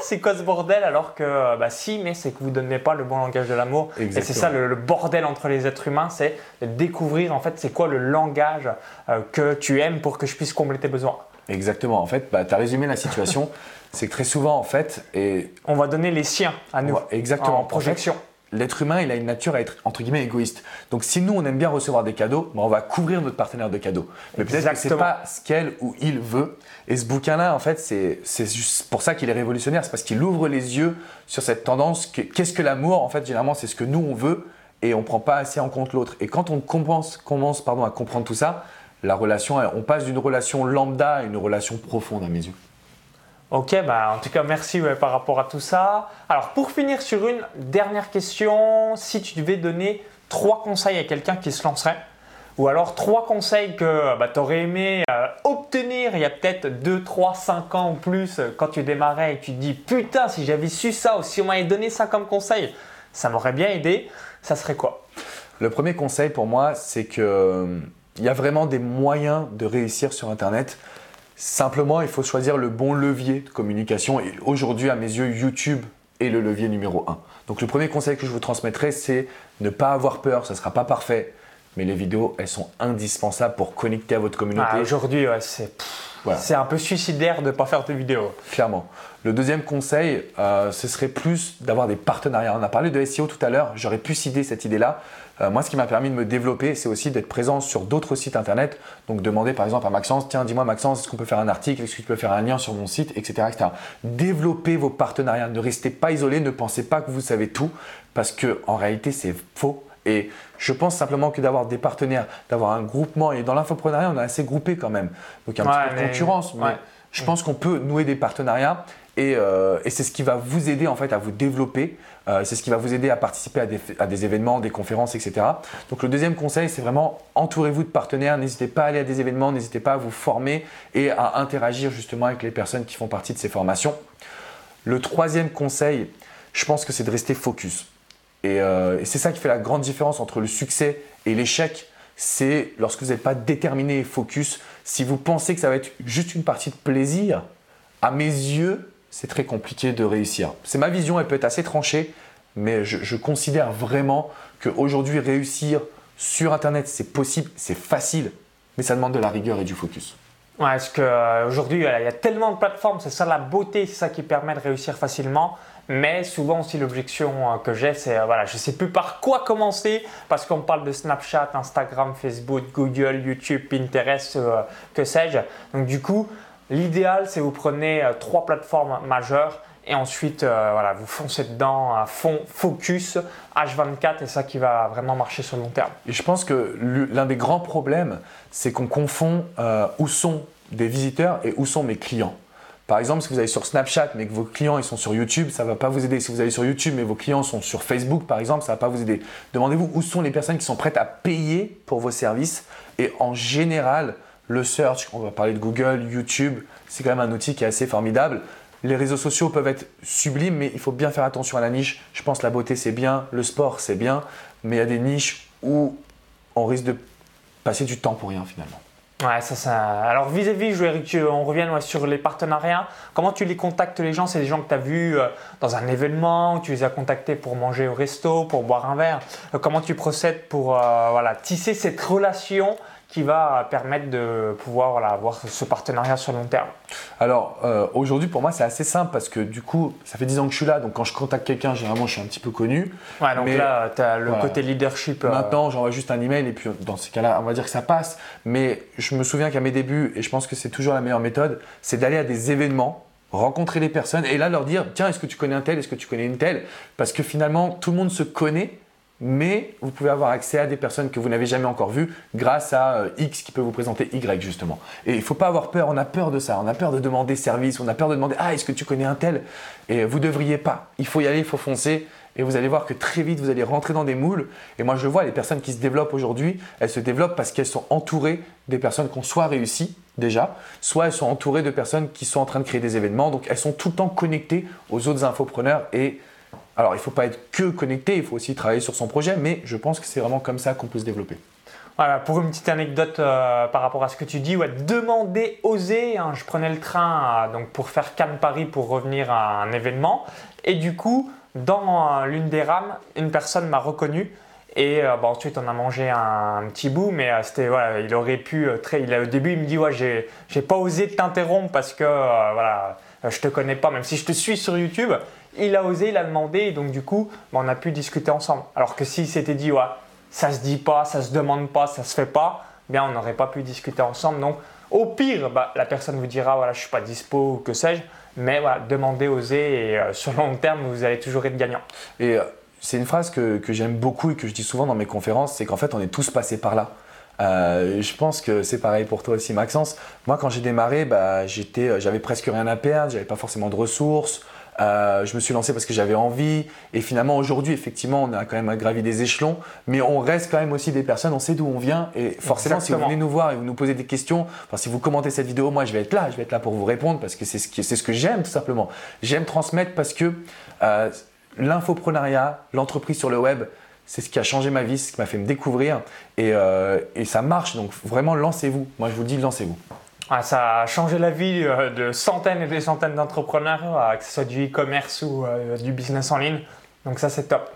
c'est quoi ce bordel alors que euh, bah si mais c'est que vous ne donnez pas le bon langage de l'amour. Et c'est ça le, bordel entre les êtres humains c'est de découvrir en fait c'est quoi le langage euh, que tu aimes pour que je puisse combler tes besoins. Exactement. En fait bah, tu as résumé la situation. C'est que très souvent en fait et on va donner les siens à nous exactement. en projection l'être humain, il a une nature à être entre guillemets égoïste. Donc si nous on aime bien recevoir des cadeaux, bah, on va couvrir notre partenaire de cadeaux. Mais peut-être que c'est pas ce qu'elle ou il veut. Et ce bouquin-là, en fait, c'est juste pour ça qu'il est révolutionnaire, c'est parce qu'il ouvre les yeux sur cette tendance. Qu'est-ce que l'amour? En fait, généralement, c'est ce que nous on veut et on prend pas assez en compte l'autre. Et quand on commence, commence pardon, à comprendre tout ça, la relation, on passe d'une relation lambda à une relation profonde à mes yeux. Ok, bah en tout cas merci par rapport à tout ça. Alors pour finir sur une dernière question, si tu devais donner trois conseils à quelqu'un qui se lancerait, ou alors trois conseils que bah, tu aurais aimé euh, obtenir il y a peut-être 2, 3, 5 ans ou plus euh, quand tu démarrais et tu te dis putain si j'avais su ça ou si on m'avait donné ça comme conseil, ça m'aurait bien aidé, ça serait quoi? Le premier conseil pour moi c'est qu'il euh, y a vraiment des moyens de réussir sur Internet. Simplement, il faut choisir le bon levier de communication. Et aujourd'hui, à mes yeux, YouTube est le levier numéro un. Donc le premier conseil que je vous transmettrai, c'est ne pas avoir peur. Ça ne sera pas parfait, mais les vidéos, elles sont indispensables pour connecter à votre communauté. Ah, aujourd'hui, c'est un peu suicidaire de ne pas faire de vidéos. Clairement. Le deuxième conseil, euh, ce serait plus d'avoir des partenariats. On a parlé de SEO tout à l'heure. J'aurais pu citer cette idée-là. Euh, moi, ce qui m'a permis de me développer, c'est aussi d'être présent sur d'autres sites internet. Donc, demander par exemple à Maxence, tiens, dis-moi Maxence, est-ce qu'on peut faire un article, est-ce que tu peux faire un lien sur mon site, etc., etc. Développez vos partenariats. Ne restez pas isolé, ne pensez pas que vous savez tout, parce que en réalité, c'est faux. Et je pense simplement que d'avoir des partenaires, d'avoir un groupement, et dans l'infoprenariat, on est assez groupé quand même. Donc, il y a un petit peu de concurrence, mais je pense qu'on peut nouer des partenariats euh, et, c'est ce qui va vous aider en fait à vous développer. Euh, c'est ce qui va vous aider à participer à des, événements, des conférences, etc. Donc le deuxième conseil, c'est vraiment entourez-vous de partenaires. N'hésitez pas à aller à des événements, n'hésitez pas à vous former et à interagir justement avec les personnes qui font partie de ces formations. Le troisième conseil, je pense que c'est de rester focus. Et, euh, et c'est ça qui fait la grande différence entre le succès et l'échec. C'est lorsque vous n'êtes pas déterminé et focus. Si vous pensez que ça va être juste une partie de plaisir, à mes yeux, c'est très compliqué de réussir. C'est ma vision, elle peut être assez tranchée, mais je, considère vraiment qu'aujourd'hui, réussir sur Internet, c'est possible, c'est facile, mais ça demande de la rigueur et du focus. Ouais, parce qu'aujourd'hui, il y a tellement de plateformes, c'est ça la beauté, c'est ça qui permet de réussir facilement. Mais souvent aussi l'objection euh, que j'ai, c'est euh, voilà, je ne sais plus par quoi commencer parce qu'on parle de Snapchat, Instagram, Facebook, Google, YouTube, Pinterest, euh, que sais-je. Donc du coup, l'idéal, c'est vous prenez trois plateformes majeures et ensuite voilà, vous foncez dedans à fond, focus, H24 et ça qui va vraiment marcher sur le long terme. Et je pense que l'un des grands problèmes, c'est qu'on confond où sont des visiteurs et où sont mes clients. Par exemple, si vous allez sur Snapchat mais que vos clients ils sont sur YouTube, ça ne va pas vous aider. Si vous allez sur YouTube mais vos clients sont sur Facebook, par exemple, ça ne va pas vous aider. Demandez-vous où sont les personnes qui sont prêtes à payer pour vos services. Et en général, le search, on va parler de Google, YouTube, c'est quand même un outil qui est assez formidable. Les réseaux sociaux peuvent être sublimes, mais il faut bien faire attention à la niche. Je pense que la beauté c'est bien, le sport c'est bien, mais il y a des niches où on risque de passer du temps pour rien finalement. Ouais, ça. Alors vis-à-vis, je voulais qu'on revienne sur les partenariats. Comment tu les contactes les gens? C'est des gens que tu as vus euh, dans un événement, tu les as contactés pour manger au resto, pour boire un verre. Euh, comment tu procèdes pour euh, tisser cette relation qui va permettre de pouvoir avoir ce partenariat sur le long terme. Alors euh, aujourd'hui pour moi c'est assez simple parce que du coup ça fait 10 ans que je suis là donc quand je contacte quelqu'un généralement je suis un petit peu connu. Ouais donc là tu as le côté leadership. Euh, Maintenant j'envoie juste un email et puis dans ces cas-là on va dire que ça passe. Mais je me souviens qu'à mes débuts et je pense que c'est toujours la meilleure méthode c'est d'aller à des événements rencontrer les personnes et là leur dire tiens est-ce que tu connais un tel? Est-ce que tu connais une telle? Parce que finalement tout le monde se connaît mais vous pouvez avoir accès à des personnes que vous n'avez jamais encore vues grâce à euh, X qui peut vous présenter Y justement. Et il ne faut pas avoir peur, on a peur de ça, on a peur de demander service, on a peur de demander Ah, est-ce que tu connais un tel? Et vous devriez pas. Il faut y aller, il faut foncer. Et vous allez voir que très vite, vous allez rentrer dans des moules. Et moi, je vois, les personnes qui se développent aujourd'hui, elles se développent parce qu'elles sont entourées des personnes qui ont soit réussi déjà, soit elles sont entourées de personnes qui sont en train de créer des événements. Donc, elles sont tout le temps connectées aux autres infopreneurs et alors, il ne faut pas être que connecté, il faut aussi travailler sur son projet, mais je pense que c'est vraiment comme ça qu'on peut se développer. Voilà, pour une petite anecdote euh, par rapport à ce que tu dis, ouais, demander, oser. Hein, je prenais le train euh, donc pour faire Cannes-Paris pour revenir à un événement. Et du coup, dans euh, l'une des rames, une personne m'a reconnu. Et bah, ensuite, on a mangé un, petit bout, mais c'était voilà, il aurait pu très. Au début, il me dit ouais, j'ai pas osé t'interrompre parce que voilà, je te connais pas, même si je te suis sur YouTube il a osé, il a demandé, et donc du coup, bah, on a pu discuter ensemble. Alors que s'il s'était dit, ouais, ça se dit pas, ça se demande pas, ça se fait pas, bien on n'aurait pas pu discuter ensemble. Donc au pire, bah, la personne vous dira, voilà, je suis pas dispo ou que sais-je, mais voilà, demandez, osez, et euh, sur le long terme, vous allez toujours être gagnant. Et euh, c'est une phrase que, j'aime beaucoup et que je dis souvent dans mes conférences, c'est qu'en fait, on est tous passés par là. Euh, je pense que c'est pareil pour toi aussi, Maxence. Moi, quand j'ai démarré, bah, j'avais presque rien à perdre, j'avais pas forcément de ressources. Euh, je me suis lancé parce que j'avais envie. Et finalement, aujourd'hui, effectivement, on a quand même gravi des échelons, mais on reste quand même aussi des personnes, on sait d'où on vient. Et forcément, si vous venez nous voir et vous nous posez des questions, enfin, si vous commentez cette vidéo, moi, je vais être là, je vais être là pour vous répondre parce que c'est ce, c'est ce que j'aime, tout simplement. J'aime transmettre parce que euh, l'infoprenariat, l'entreprise sur le web, c'est ce qui a changé ma vie, ce qui m'a fait me découvrir. Et, euh, et ça marche, donc vraiment, lancez-vous. Moi, je vous dis, lancez-vous. Ah, ça a changé la vie euh, de centaines et des centaines d'entrepreneurs, euh, que ce soit du e-commerce ou euh, du business en ligne. Donc ça, c'est top.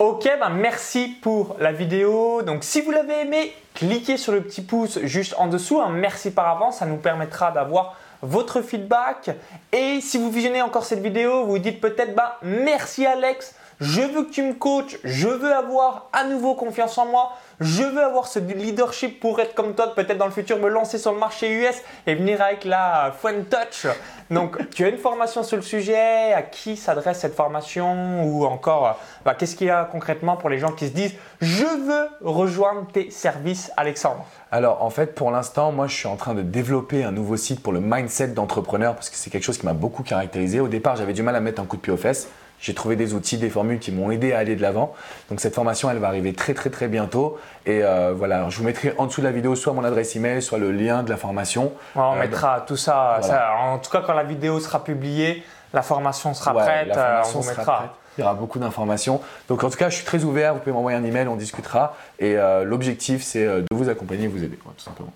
Ok, ben merci pour la vidéo. Donc si vous l'avez aimé, cliquez sur le petit pouce juste en dessous. Un merci par avance, ça nous permettra d'avoir votre feedback. Et si vous visionnez encore cette vidéo, vous dites peut-être bah merci Alex, je veux que tu me coaches, je veux avoir à nouveau confiance en moi, je veux avoir ce leadership pour être comme toi, peut-être dans le futur me lancer sur le marché US et venir avec la Fun Touch. Donc, tu as une formation sur le sujet, à qui s'adresse cette formation ou encore, bah, qu'est-ce qu'il y a concrètement pour les gens qui se disent je veux rejoindre tes services, Alexandre? Alors en fait pour l'instant moi je suis en train de développer un nouveau site pour le mindset d'entrepreneur parce que c'est quelque chose qui m'a beaucoup caractérisé. Au départ j'avais du mal à mettre un coup de pied aux fesses j'ai trouvé des outils, des formules qui m'ont aidé à aller de l'avant. Donc cette formation, elle va arriver très très très bientôt. Et euh, voilà, je vous mettrai en dessous de la vidéo soit mon adresse email, soit le lien de la formation. on euh, mettra tout ça, En tout cas, quand la vidéo sera publiée, la formation sera prête. La formation on sera mettra. Prête. Il y aura beaucoup d'informations. Donc en tout cas, je suis très ouvert. Vous pouvez m'envoyer un email, on discutera. Et l'objectif, c'est de vous accompagner, vous aider, tout simplement.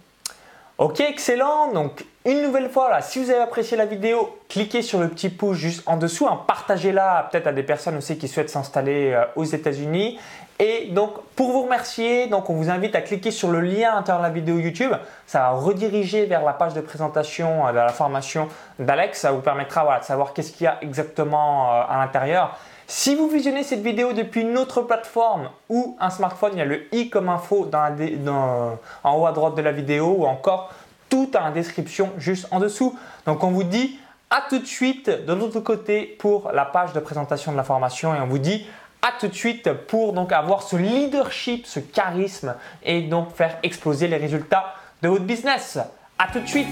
Ok, excellent. Donc, une nouvelle fois, là, si vous avez apprécié la vidéo, cliquez sur le petit pouce juste en dessous. Hein, Partagez-la peut-être à des personnes aussi qui souhaitent s'installer euh, aux États-Unis. Et donc, pour vous remercier, donc on vous invite à cliquer sur le lien à l'intérieur de la vidéo YouTube. Ça va rediriger vers la page de présentation de la formation d'Alex. Ça vous permettra de savoir qu'est-ce qu'il y a exactement à l'intérieur. Si vous visionnez cette vidéo depuis une autre plateforme ou un smartphone, il y a le i comme info en haut à droite de la vidéo ou encore tout dans la description juste en dessous. Donc on vous dit à tout de suite de l'autre côté pour la page de présentation de la formation et on vous dit à tout de suite pour donc avoir ce leadership, ce charisme et donc faire exploser les résultats de votre business. À tout de suite